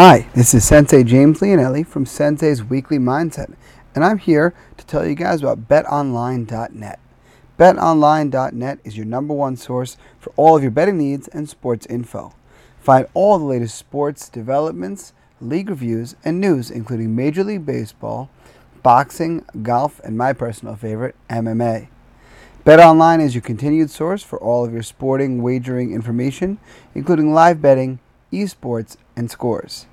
Hi, this is Sensei James Leonelli from Sensei's Weekly Mindset, and I'm here to tell you guys about betonline.net. BetOnline.net is your number one source for all of your betting needs and sports info. Find all the latest sports developments, league reviews, and news, including Major League Baseball, boxing, golf, and my personal favorite, MMA. BetOnline is your continued source for all of your sporting wagering information, including live betting, esports, and scores.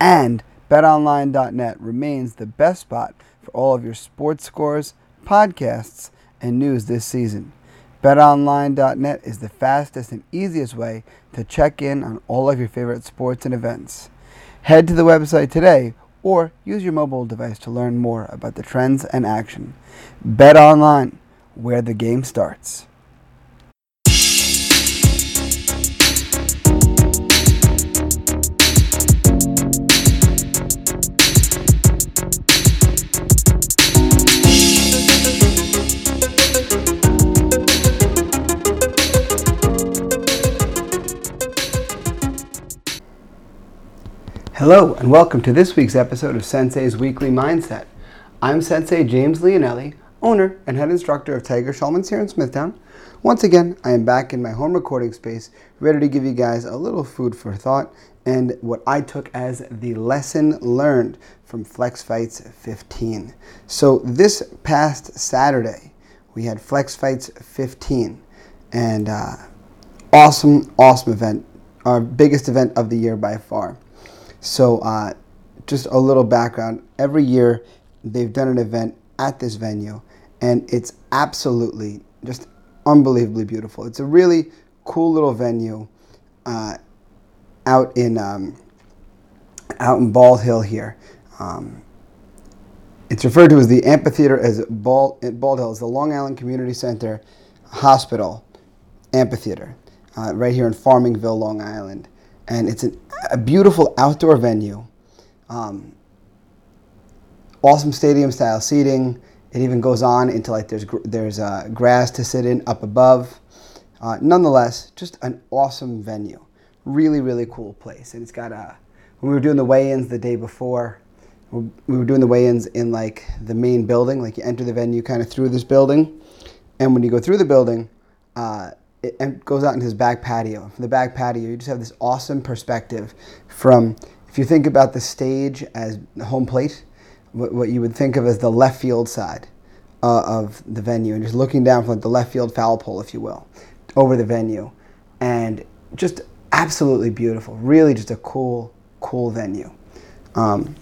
And betonline.net remains the best spot for all of your sports scores, podcasts, and news this season. BetOnline.net is the fastest and easiest way to check in on all of your favorite sports and events. Head to the website today or use your mobile device to learn more about the trends and action. BetOnline, where the game starts. Hello, and welcome to this week's episode of Sensei's Weekly Mindset. I'm Sensei James Leonelli, owner and head instructor of Tiger Schulman's here in Smithtown. Once again, I am back in my home recording space, ready to give you guys a little food for thought and what I took as the lesson learned from Flex Fights 15. So, this past Saturday, we had Flex Fights 15, and uh, awesome, awesome event, our biggest event of the year by far. So, uh, just a little background. Every year, they've done an event at this venue, and it's absolutely just unbelievably beautiful. It's a really cool little venue uh, out in um, out in Bald Hill here. Um, it's referred to as the amphitheater as Bald, Bald Hill. It's the Long Island Community Center Hospital Amphitheater, uh, right here in Farmingville, Long Island and it's an, a beautiful outdoor venue. Um, awesome stadium style seating. It even goes on into like there's there's uh, grass to sit in up above. Uh, nonetheless, just an awesome venue. Really, really cool place. And it's got a. When we were doing the weigh-ins the day before, we were doing the weigh-ins in like the main building. Like you enter the venue kind of through this building, and when you go through the building, uh, it goes out into his back patio. From the back patio, you just have this awesome perspective from, if you think about the stage as home plate, what, what you would think of as the left field side uh, of the venue, and just looking down from like the left field foul pole, if you will, over the venue. And just absolutely beautiful. Really just a cool, cool venue. Um,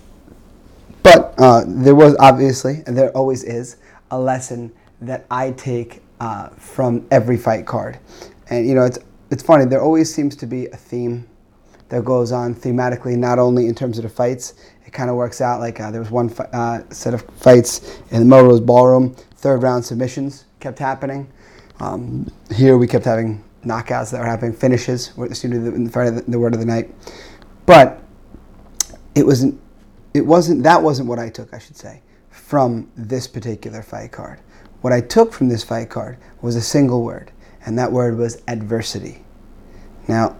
but uh, there was obviously, and there always is, a lesson that I take uh, from every fight card. And you know, it's it's funny. There always seems to be a theme that goes on thematically, not only in terms of the fights. It kind of works out like uh, there was one fi- uh, set of fights in the Melrose Ballroom, third round submissions kept happening. Um, here we kept having knockouts that were happening, finishes were the Friday the, the word of the night. But it wasn't. It wasn't. That wasn't what I took. I should say from this particular fight card. What I took from this fight card was a single word, and that word was adversity. Now,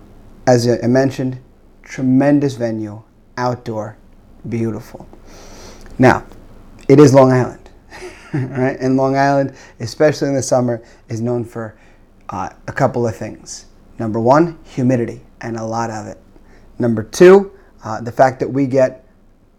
as I mentioned, tremendous venue, outdoor, beautiful. Now, it is Long Island, right? And Long Island, especially in the summer, is known for uh, a couple of things. Number one, humidity, and a lot of it. Number two, uh, the fact that we get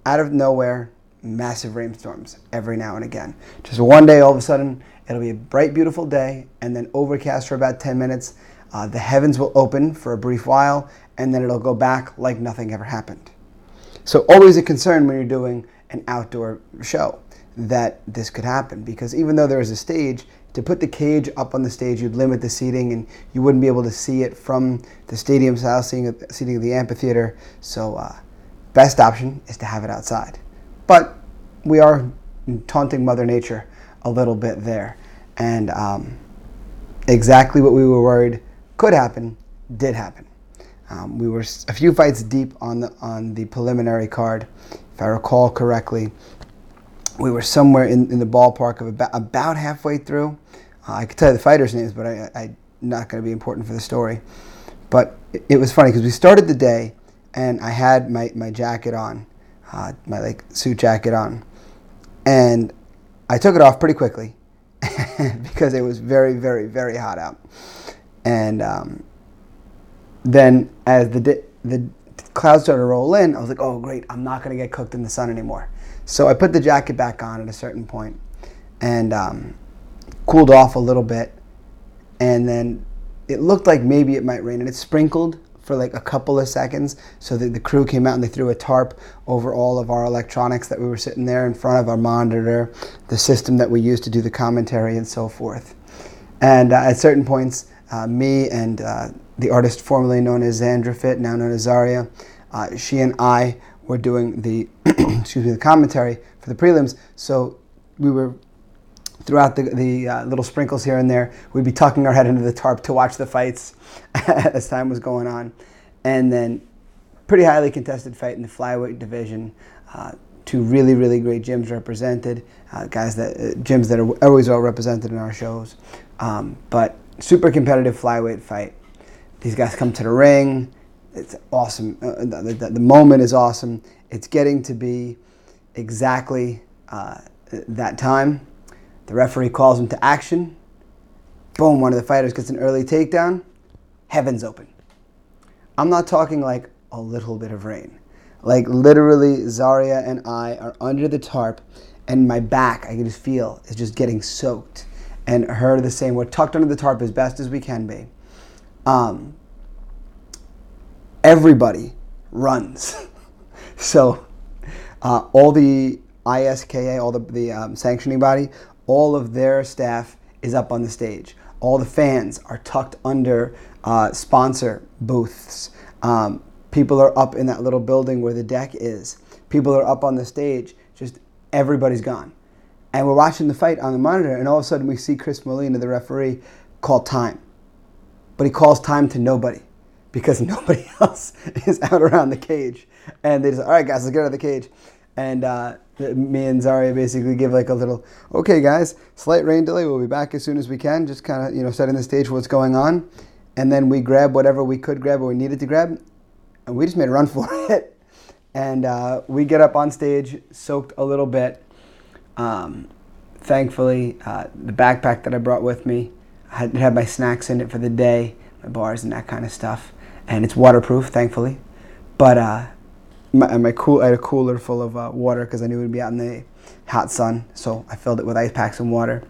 out of nowhere massive rainstorms every now and again. Just one day, all of a sudden, it'll be a bright, beautiful day, and then overcast for about 10 minutes. Uh, the heavens will open for a brief while, and then it'll go back like nothing ever happened. So, always a concern when you're doing an outdoor show that this could happen because even though there is a stage, to put the cage up on the stage, you'd limit the seating and you wouldn't be able to see it from the stadium style seating, seating of the amphitheater. So, uh, best option is to have it outside. But we are taunting Mother Nature a little bit there. And um, exactly what we were worried could happen did happen. Um, we were a few fights deep on the on the preliminary card, if I recall correctly. We were somewhere in, in the ballpark of about, about halfway through. Uh, I could tell you the fighters' names, but I, I not going to be important for the story. But it, it was funny because we started the day and I had my, my jacket on, uh, my like suit jacket on, and I took it off pretty quickly because it was very, very, very hot out. And um, then as the di- the clouds started to roll in, I was like, "Oh, great! I'm not going to get cooked in the sun anymore." So I put the jacket back on at a certain point, and um, cooled off a little bit, and then it looked like maybe it might rain, and it sprinkled for like a couple of seconds. So the, the crew came out and they threw a tarp over all of our electronics that we were sitting there in front of our monitor, the system that we used to do the commentary, and so forth. And uh, at certain points, uh, me and uh, the artist formerly known as Xandra Fit, now known as Zaria, uh, she and I were doing the excuse me the commentary for the prelims. So we were throughout the, the uh, little sprinkles here and there. We'd be tucking our head into the tarp to watch the fights as time was going on. And then, pretty highly contested fight in the flyweight division. Uh, two really, really great gyms represented, uh, guys that uh, gyms that are always well represented in our shows. Um, but super competitive flyweight fight. These guys come to the ring. It's awesome. Uh, the, the, the, moment is awesome. It's getting to be exactly uh, that time the referee calls him to action. Boom, one of the fighters gets an early takedown. Heaven's open. I'm not talking like a little bit of rain. Like literally, Zaria and I are under the tarp, and my back, I can just feel, is just getting soaked. And her the same. We're tucked under the tarp as best as we can be. Um, everybody runs. so uh, all the ISKA, all the, the um, sanctioning body, all of their staff is up on the stage. All the fans are tucked under uh, sponsor booths. Um, people are up in that little building where the deck is. People are up on the stage. Just everybody's gone. And we're watching the fight on the monitor, and all of a sudden we see Chris Molina, the referee, call time. But he calls time to nobody because nobody else is out around the cage. And they just, all right, guys, let's get out of the cage. And uh, me and Zaria basically give like a little, okay, guys, slight rain delay. We'll be back as soon as we can. Just kind of, you know, setting the stage for what's going on. And then we grab whatever we could grab or we needed to grab. And we just made a run for it. And uh, we get up on stage, soaked a little bit. Um, thankfully, uh, the backpack that I brought with me had, had my snacks in it for the day, my bars and that kind of stuff. And it's waterproof, thankfully. But uh, my, my cool, I had a cooler full of uh, water because I knew it would be out in the hot sun. So I filled it with ice packs and water.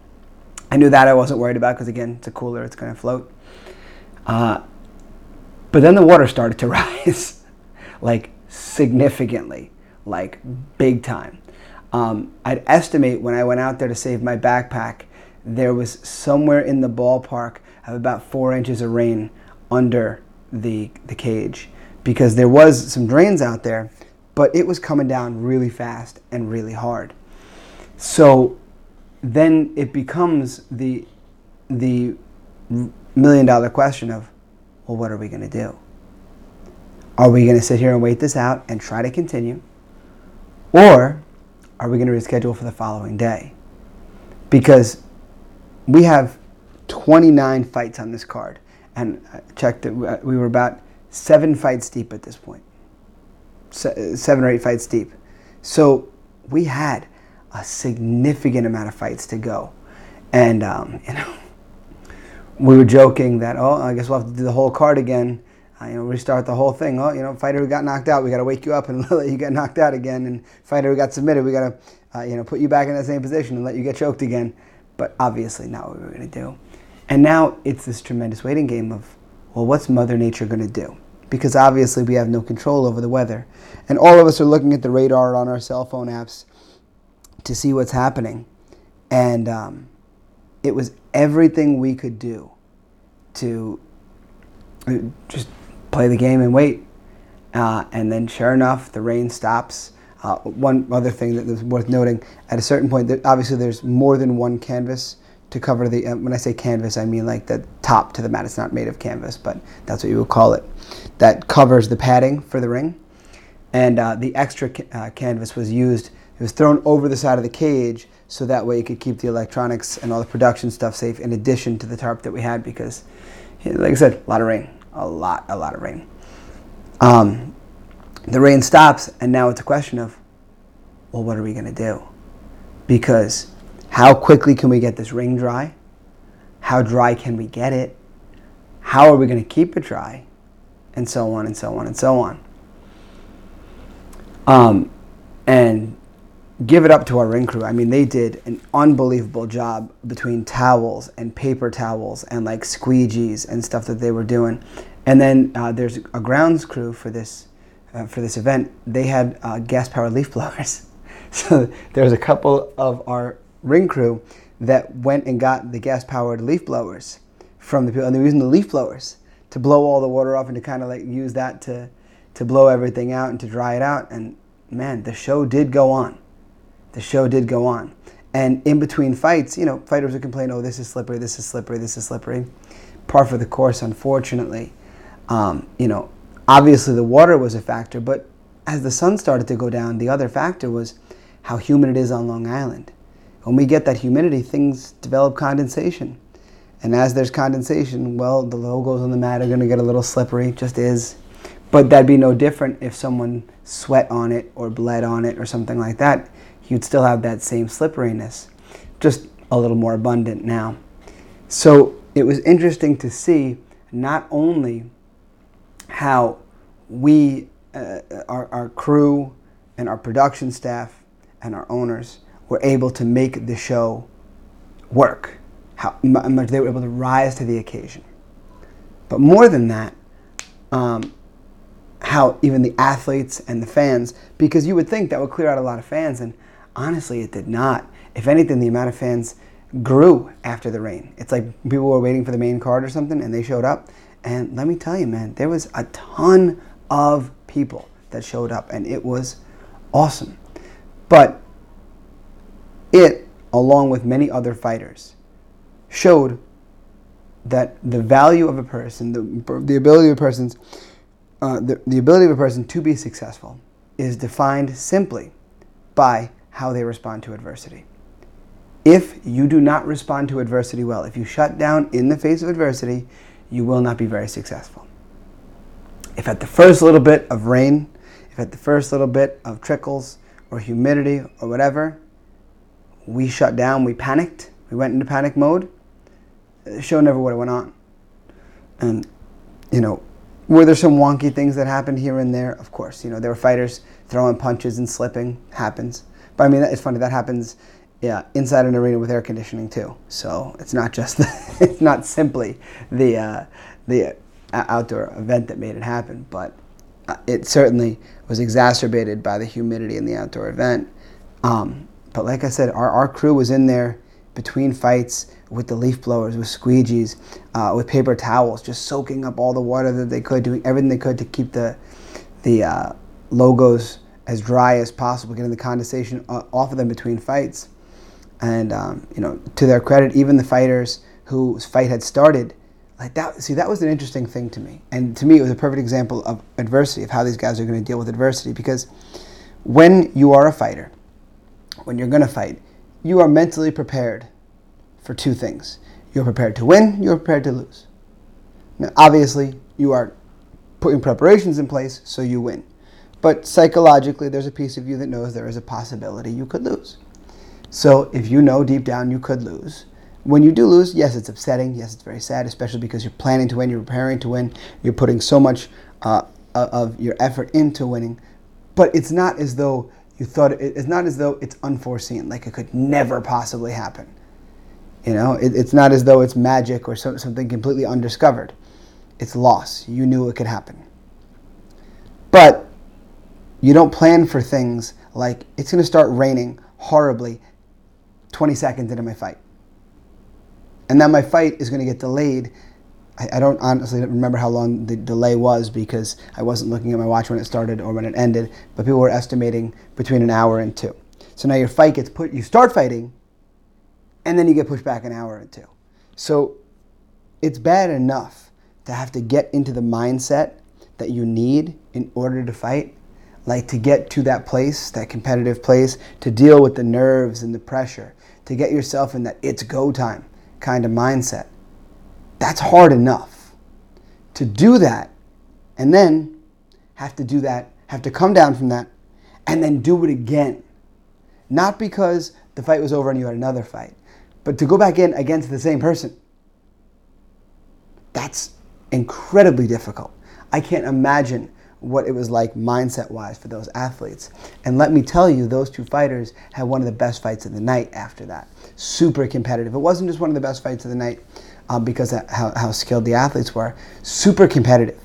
I knew that I wasn't worried about because again, it's a cooler, it's going to float. Uh, but then the water started to rise, like significantly, like big time. Um, I'd estimate when I went out there to save my backpack, there was somewhere in the ballpark of about four inches of rain under the the cage because there was some drains out there, but it was coming down really fast and really hard. So then it becomes the the million dollar question of, well, what are we going to do? Are we going to sit here and wait this out and try to continue? Or are we going to reschedule for the following day? Because we have 29 fights on this card. And uh, I checked that uh, we were about seven fights deep at this point, Se- seven or eight fights deep. So we had a significant amount of fights to go, and um, you know, we were joking that oh, I guess we'll have to do the whole card again. Uh, you know, restart the whole thing. Oh, you know, fighter who got knocked out, we got to wake you up and let you get knocked out again. And fighter who got submitted, we got to, uh, you know, put you back in that same position and let you get choked again. But obviously, not what we were going to do. And now it's this tremendous waiting game of, well, what's Mother Nature going to do? Because obviously we have no control over the weather. And all of us are looking at the radar on our cell phone apps to see what's happening. And um, it was everything we could do to uh, just play the game and wait. Uh, and then, sure enough, the rain stops. Uh, one other thing that was worth noting at a certain point, obviously, there's more than one canvas to cover the. Uh, when I say canvas, I mean like the top to the mat. It's not made of canvas, but that's what you would call it. That covers the padding for the ring, and uh, the extra ca- uh, canvas was used. It was thrown over the side of the cage so that way you could keep the electronics and all the production stuff safe. In addition to the tarp that we had, because, like I said, a lot of rain, a lot, a lot of rain. Um, the rain stops, and now it's a question of, well, what are we going to do? Because how quickly can we get this ring dry? How dry can we get it? How are we going to keep it dry? And so on and so on and so on. Um, and give it up to our ring crew. I mean, they did an unbelievable job between towels and paper towels and like squeegees and stuff that they were doing. And then uh, there's a grounds crew for this uh, for this event. They had uh, gas powered leaf blowers. So there was a couple of our ring crew that went and got the gas powered leaf blowers from the people, and they were using the leaf blowers to blow all the water off and to kind of like use that to to blow everything out and to dry it out. And man, the show did go on. The show did go on. And in between fights, you know, fighters would complain, oh, this is slippery, this is slippery, this is slippery. Par for the course, unfortunately. Um, you know, obviously the water was a factor, but as the sun started to go down, the other factor was how humid it is on Long Island. When we get that humidity, things develop condensation. And as there's condensation, well, the logos on the mat are going to get a little slippery, just is. But that'd be no different if someone sweat on it or bled on it or something like that. You'd still have that same slipperiness, just a little more abundant now. So it was interesting to see not only how we, uh, our, our crew and our production staff and our owners were able to make the show work, how much they were able to rise to the occasion. But more than that, um, how even the athletes and the fans, because you would think that would clear out a lot of fans, and honestly, it did not. If anything, the amount of fans grew after the rain. It's like people were waiting for the main card or something, and they showed up. And let me tell you, man, there was a ton of people that showed up, and it was awesome. But it, along with many other fighters, showed that the value of a person, the, the ability of a person's, uh, the, the ability of a person to be successful is defined simply by how they respond to adversity. If you do not respond to adversity well, if you shut down in the face of adversity, you will not be very successful. If at the first little bit of rain, if at the first little bit of trickles or humidity or whatever, we shut down, we panicked, we went into panic mode, the show never would have went on. And, you know, were there some wonky things that happened here and there? Of course. You know, there were fighters throwing punches and slipping. Happens. But I mean, it's funny. That happens yeah, inside an arena with air conditioning too. So it's not just the, it's not simply the uh, the outdoor event that made it happen, but uh, it certainly was exacerbated by the humidity in the outdoor event. Um, but like I said, our, our crew was in there between fights with the leaf blowers, with squeegees, uh, with paper towels, just soaking up all the water that they could, doing everything they could to keep the the uh, logos as dry as possible, getting the condensation off of them between fights. And um, you know, to their credit, even the fighters whose fight had started, like that. See, that was an interesting thing to me, and to me, it was a perfect example of adversity, of how these guys are going to deal with adversity. Because when you are a fighter, when you're going to fight, you are mentally prepared for two things. You're prepared to win. You're prepared to lose. Now, obviously, you are putting preparations in place so you win. But psychologically, there's a piece of you that knows there is a possibility you could lose. So if you know deep down you could lose, when you do lose, yes, it's upsetting. Yes, it's very sad, especially because you're planning to win, you're preparing to win, you're putting so much uh, of your effort into winning. But it's not as though you thought it, it's not as though it's unforeseen, like it could never possibly happen. You know, it, it's not as though it's magic or so, something completely undiscovered. It's loss. You knew it could happen. But you don't plan for things like it's going to start raining horribly 20 seconds into my fight. And then my fight is going to get delayed. I, I don't honestly remember how long the delay was because I wasn't looking at my watch when it started or when it ended, but people were estimating between an hour and two. So now your fight gets put, you start fighting, and then you get pushed back an hour or two. So it's bad enough to have to get into the mindset that you need in order to fight like to get to that place, that competitive place, to deal with the nerves and the pressure, to get yourself in that it's go time kind of mindset. That's hard enough. To do that and then have to do that have to come down from that and then do it again. Not because the fight was over and you had another fight, but to go back in against the same person. That's incredibly difficult. I can't imagine what it was like mindset wise for those athletes. And let me tell you, those two fighters had one of the best fights of the night after that. Super competitive. It wasn't just one of the best fights of the night um, because how, how skilled the athletes were, super competitive.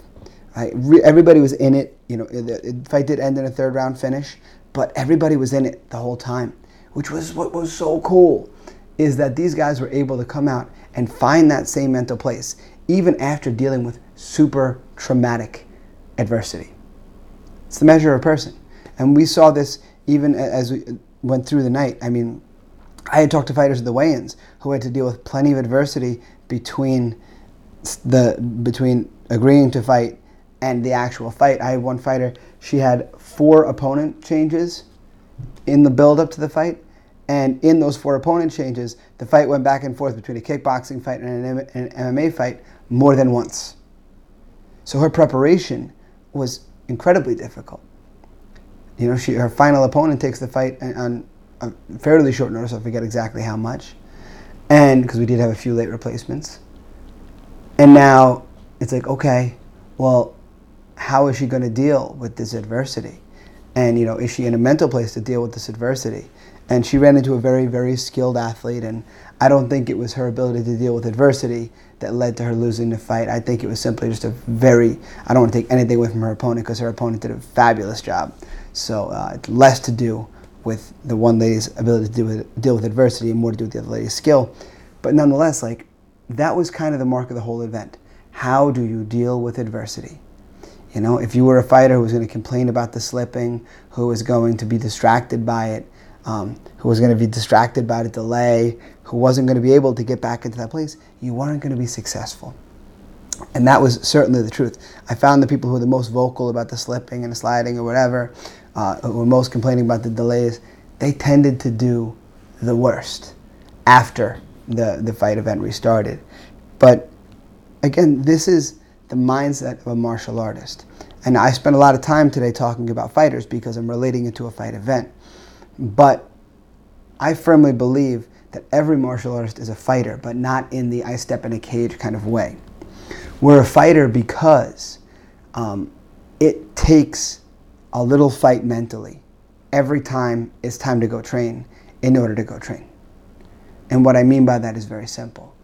Right? Re- everybody was in it. You know, the, fight did end in a third round finish, but everybody was in it the whole time, which was what was so cool. Is that these guys were able to come out and find that same mental place, even after dealing with super traumatic adversity. It's the measure of a person. And we saw this even as we went through the night. I mean, I had talked to fighters at the weigh-ins who had to deal with plenty of adversity between the between agreeing to fight and the actual fight. I had one fighter; she had four opponent changes in the build-up to the fight, and in those four opponent changes, the fight went back and forth between a kickboxing fight and an, an MMA fight more than once. So her preparation was incredibly difficult. You know, she her final opponent takes the fight on a fairly short notice. I forget exactly how much, and because we did have a few late replacements. And now it's like, okay, well, how is she going to deal with this adversity? And you know, is she in a mental place to deal with this adversity? And she ran into a very, very skilled athlete, and I don't think it was her ability to deal with adversity that led to her losing the fight. I think it was simply just a very, I don't want to take anything away from her opponent because her opponent did a fabulous job. So uh, less to do with the one lady's ability to deal with, deal with adversity and more to do with the other lady's skill. But nonetheless, like that was kind of the mark of the whole event. How do you deal with adversity? You know, if you were a fighter who was going to complain about the slipping, who was going to be distracted by it, um, who was going to be distracted by the delay, who wasn't going to be able to get back into that place, you weren't going to be successful. And that was certainly the truth. I found the people who were the most vocal about the slipping and the sliding or whatever, uh, who were most complaining about the delays, they tended to do the worst after the, the fight event restarted. But again, this is the mindset of a martial artist. And I spent a lot of time today talking about fighters because I'm relating it to a fight event. But I firmly believe that every martial artist is a fighter, but not in the I step in a cage kind of way. We're a fighter because um, it takes a little fight mentally every time it's time to go train in order to go train. And what I mean by that is very simple.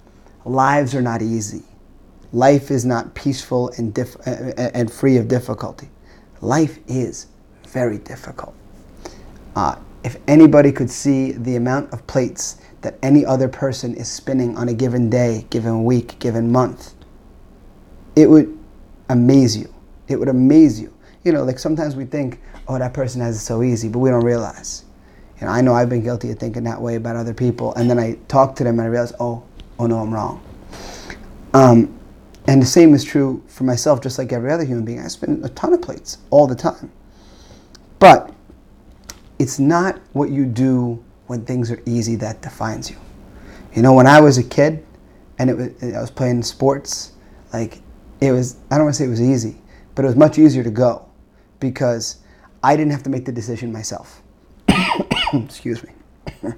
Lives are not easy. Life is not peaceful and, dif- uh, uh, uh, and free of difficulty. Life is very difficult. Uh, if anybody could see the amount of plates that any other person is spinning on a given day, given week, given month, it would amaze you. It would amaze you. You know, like sometimes we think, oh, that person has it so easy, but we don't realize. You know, I know I've been guilty of thinking that way about other people, and then I talk to them and I realize, oh, oh no, I'm wrong. Um, and the same is true for myself, just like every other human being. I spin a ton of plates all the time. But it's not what you do when things are easy that defines you. You know, when I was a kid and it was, I was playing sports, like it was, I don't want to say it was easy, but it was much easier to go because I didn't have to make the decision myself. Excuse me.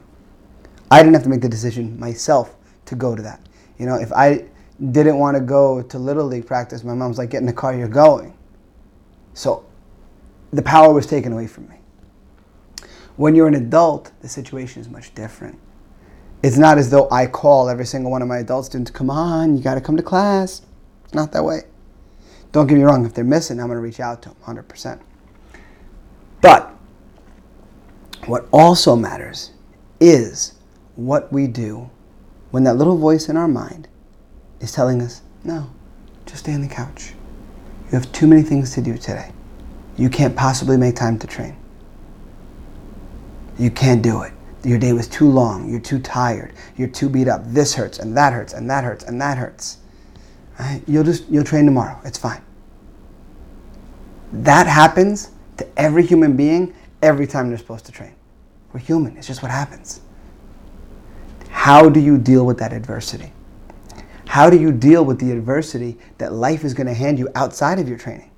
I didn't have to make the decision myself to go to that. You know, if I didn't want to go to Little League practice, my mom's like, get in the car, you're going. So the power was taken away from me. When you're an adult, the situation is much different. It's not as though I call every single one of my adult students, come on, you got to come to class. It's not that way. Don't get me wrong, if they're missing, I'm going to reach out to them 100%. But what also matters is what we do when that little voice in our mind is telling us, no, just stay on the couch. You have too many things to do today. You can't possibly make time to train. You can't do it. Your day was too long. You're too tired. You're too beat up. This hurts and that hurts and that hurts and that hurts. Right? You'll just you'll train tomorrow. It's fine. That happens to every human being every time they're supposed to train. We're human. It's just what happens. How do you deal with that adversity? How do you deal with the adversity that life is going to hand you outside of your training?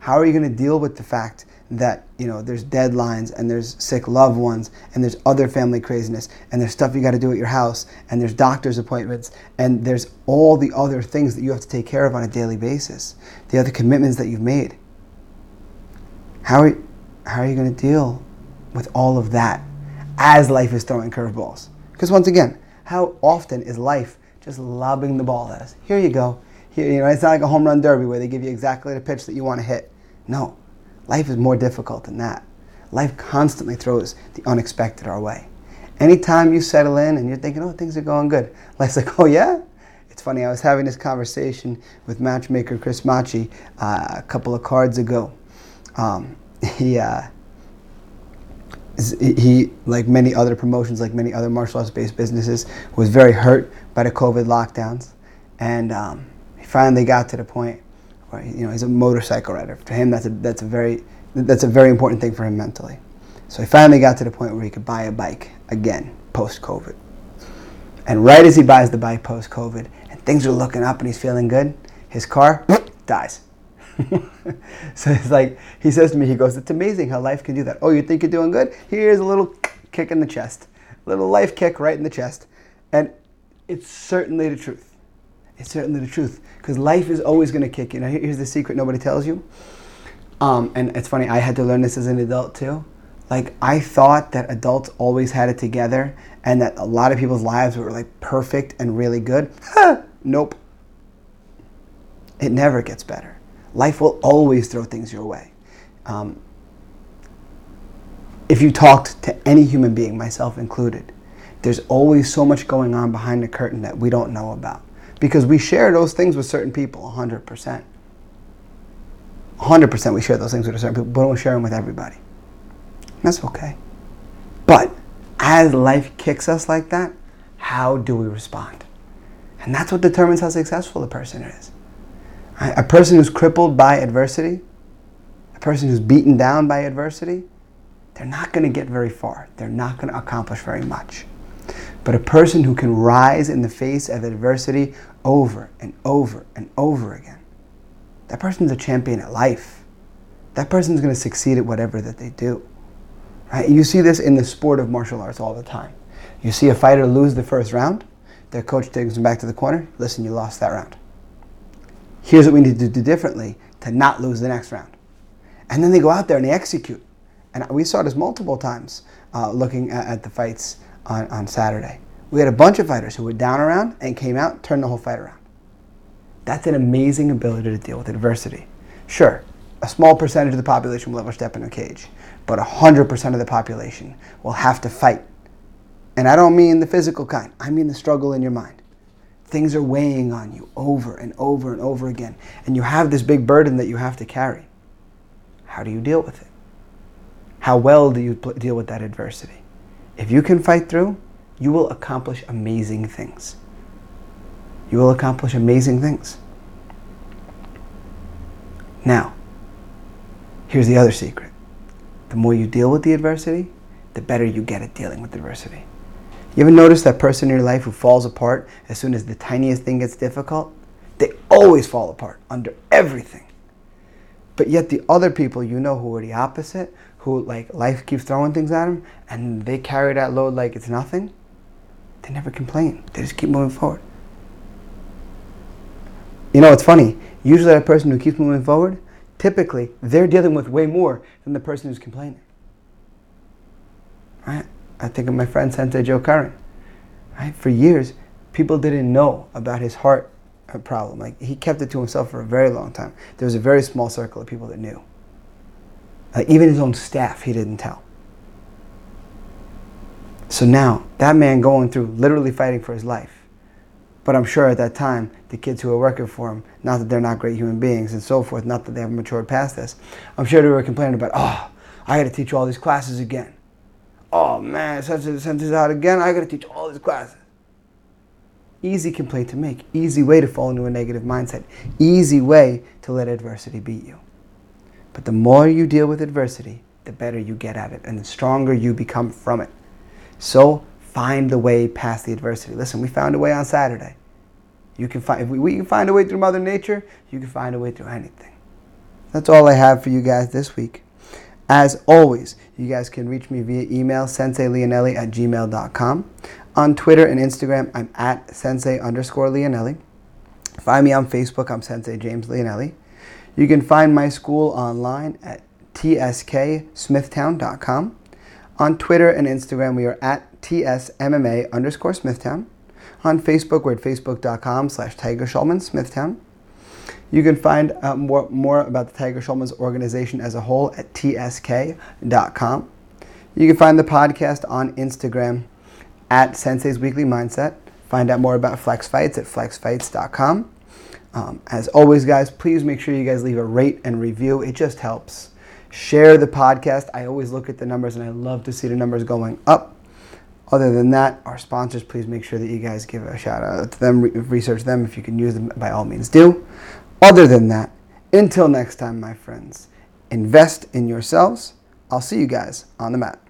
How are you going to deal with the fact that you know there's deadlines and there's sick loved ones and there's other family craziness and there's stuff you got to do at your house and there's doctor's appointments and there's all the other things that you have to take care of on a daily basis. The other commitments that you've made. How are, how are you going to deal with all of that as life is throwing curveballs? Because once again how often is life just lobbing the ball at us? Here you go. Here you know it's not like a home run derby where they give you exactly the pitch that you want to hit. No Life is more difficult than that. Life constantly throws the unexpected our way. Anytime you settle in and you're thinking, oh, things are going good, life's like, oh, yeah? It's funny, I was having this conversation with matchmaker Chris Machi uh, a couple of cards ago. Um, he, uh, he, like many other promotions, like many other martial arts based businesses, was very hurt by the COVID lockdowns. And um, he finally got to the point Right? You know, he's a motorcycle rider. To him, that's a, that's a very that's a very important thing for him mentally. So he finally got to the point where he could buy a bike again post COVID. And right as he buys the bike post COVID, and things are looking up and he's feeling good, his car dies. so it's like he says to me, he goes, "It's amazing how life can do that. Oh, you think you're doing good? Here's a little kick in the chest, a little life kick right in the chest, and it's certainly the truth. It's certainly the truth because life is always going to kick you. Here's the secret nobody tells you. Um, and it's funny, I had to learn this as an adult too. Like, I thought that adults always had it together and that a lot of people's lives were like perfect and really good. nope. It never gets better. Life will always throw things your way. Um, if you talked to any human being, myself included, there's always so much going on behind the curtain that we don't know about because we share those things with certain people 100%. 100% we share those things with certain people, but don't share them with everybody. That's okay. But as life kicks us like that, how do we respond? And that's what determines how successful a person is. A person who's crippled by adversity, a person who's beaten down by adversity, they're not going to get very far. They're not going to accomplish very much. But a person who can rise in the face of adversity over and over and over again, that person's a champion at life. That person's going to succeed at whatever that they do. Right? You see this in the sport of martial arts all the time. You see a fighter lose the first round, their coach takes them back to the corner. Listen, you lost that round. Here's what we need to do differently to not lose the next round. And then they go out there and they execute. And we saw this multiple times uh, looking at, at the fights on, on Saturday. We had a bunch of fighters who were down around and came out, turned the whole fight around. That's an amazing ability to deal with adversity. Sure, a small percentage of the population will ever step in a cage, but 100% of the population will have to fight. And I don't mean the physical kind, I mean the struggle in your mind. Things are weighing on you over and over and over again, and you have this big burden that you have to carry. How do you deal with it? How well do you deal with that adversity? If you can fight through, you will accomplish amazing things. You will accomplish amazing things. Now, here's the other secret. The more you deal with the adversity, the better you get at dealing with adversity. You ever notice that person in your life who falls apart as soon as the tiniest thing gets difficult? They always fall apart under everything. But yet the other people you know who are the opposite, who like life keeps throwing things at them and they carry that load like it's nothing, they never complain. They just keep moving forward. You know, it's funny. Usually, a person who keeps moving forward, typically, they're dealing with way more than the person who's complaining. Right? I think of my friend Sensei Joe Curran. Right? For years, people didn't know about his heart uh, problem. Like he kept it to himself for a very long time. There was a very small circle of people that knew. Like even his own staff, he didn't tell. So now, that man going through literally fighting for his life. But I'm sure at that time, the kids who were working for him, not that they're not great human beings and so forth, not that they haven't matured past this, I'm sure they were complaining about, oh, I got to teach all these classes again. Oh man, such a sentence out again, I got to teach all these classes. Easy complaint to make, easy way to fall into a negative mindset, easy way to let adversity beat you. But the more you deal with adversity, the better you get at it and the stronger you become from it. So find the way past the adversity. Listen, we found a way on Saturday. You can find if we, we can find a way through Mother Nature, you can find a way through anything. That's all I have for you guys this week. As always, you guys can reach me via email, senseileonelli at gmail.com. On Twitter and Instagram, I'm at sensei underscore Leonelli. Find me on Facebook, I'm Sensei James Leonelli. You can find my school online at tsksmithtown.com. On Twitter and Instagram, we are at tsmma underscore smithtown. On Facebook, we're at facebook.com slash Tiger Schulman Smithtown. You can find out more, more about the Tiger Schulman's organization as a whole at tsk.com. You can find the podcast on Instagram at Sensei's Weekly Mindset. Find out more about Flex Fights at flexfights.com. Um, as always, guys, please make sure you guys leave a rate and review. It just helps. Share the podcast. I always look at the numbers and I love to see the numbers going up. Other than that, our sponsors, please make sure that you guys give a shout out to them, research them. If you can use them, by all means do. Other than that, until next time, my friends, invest in yourselves. I'll see you guys on the mat.